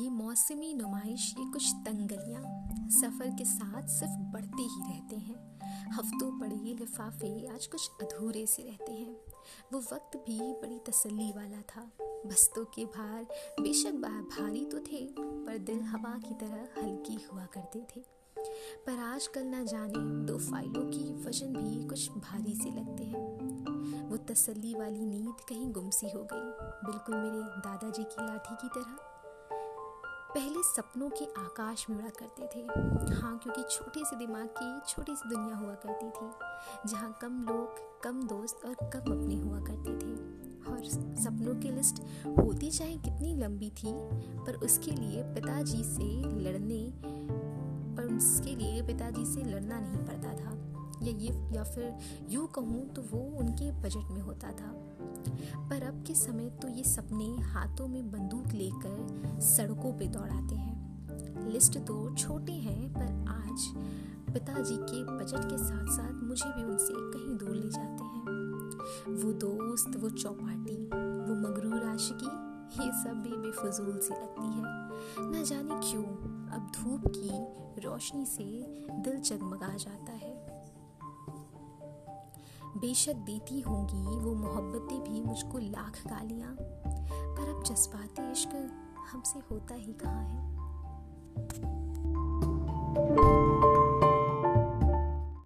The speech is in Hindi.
ये मौसमी नुमाइश ये कुछ तंगलियाँ सफ़र के साथ सिर्फ़ बढ़ते ही रहते हैं। हफ्तों पड़े लिफाफे आज कुछ अधूरे से रहते हैं। वो वक्त भी बड़ी तसल्ली वाला था। बस्तों के भार बेशक भारी तो थे, पर दिल हवा की तरह हल्की हुआ करते थे। पर आजकल ना जाने दो फाइलों की वज़न भी कुछ भारी से लगते तसल्ली वाली नींद कहीं गुमसी हो गई। बिल्कुल मेरे दादाजी की लाठी की तरह। पहले सपनों के आकाश में उड़ा करते थे। हाँ क्योंकि छोटे से दिमाग की छोटी सी दुनिया हुआ करती थी, जहाँ कम लोग, कम दोस्त और कम अपने हुआ करते थे। और सपनों की लिस्ट होती चाहे कितनी लंबी थी, पर उसके लिए पिताजी से लड़ने, पर उसके लिए पिताजी से लड़ना नहीं पड़ता था। या ये, या फिर यूँ कहूँ तो वो उनके बजट में होता था। पर अब के समय तो ये सपने हाथों में बंदूक लेकर सड़कों पे दौड़ाते हैं। लिस्ट तो छोटे हैं, पर आज पिताजी के बजट के साथ साथ मुझे भी उनसे कहीं दूर ले जाते हैं। वो दोस्त, वो चौपाटी, वो मगरूर आशिकी, ये सब भी बेफजूल सी लगती है। न जाने क्यों, अब धूप की रोशनी से दिल जगमगा जाता है। बेशक देती होंगी वो मोहब्बतें भी मुझको लाख गालियाँ। पर अब जज्बाती इश्क हमसे होता ही कहाँ है?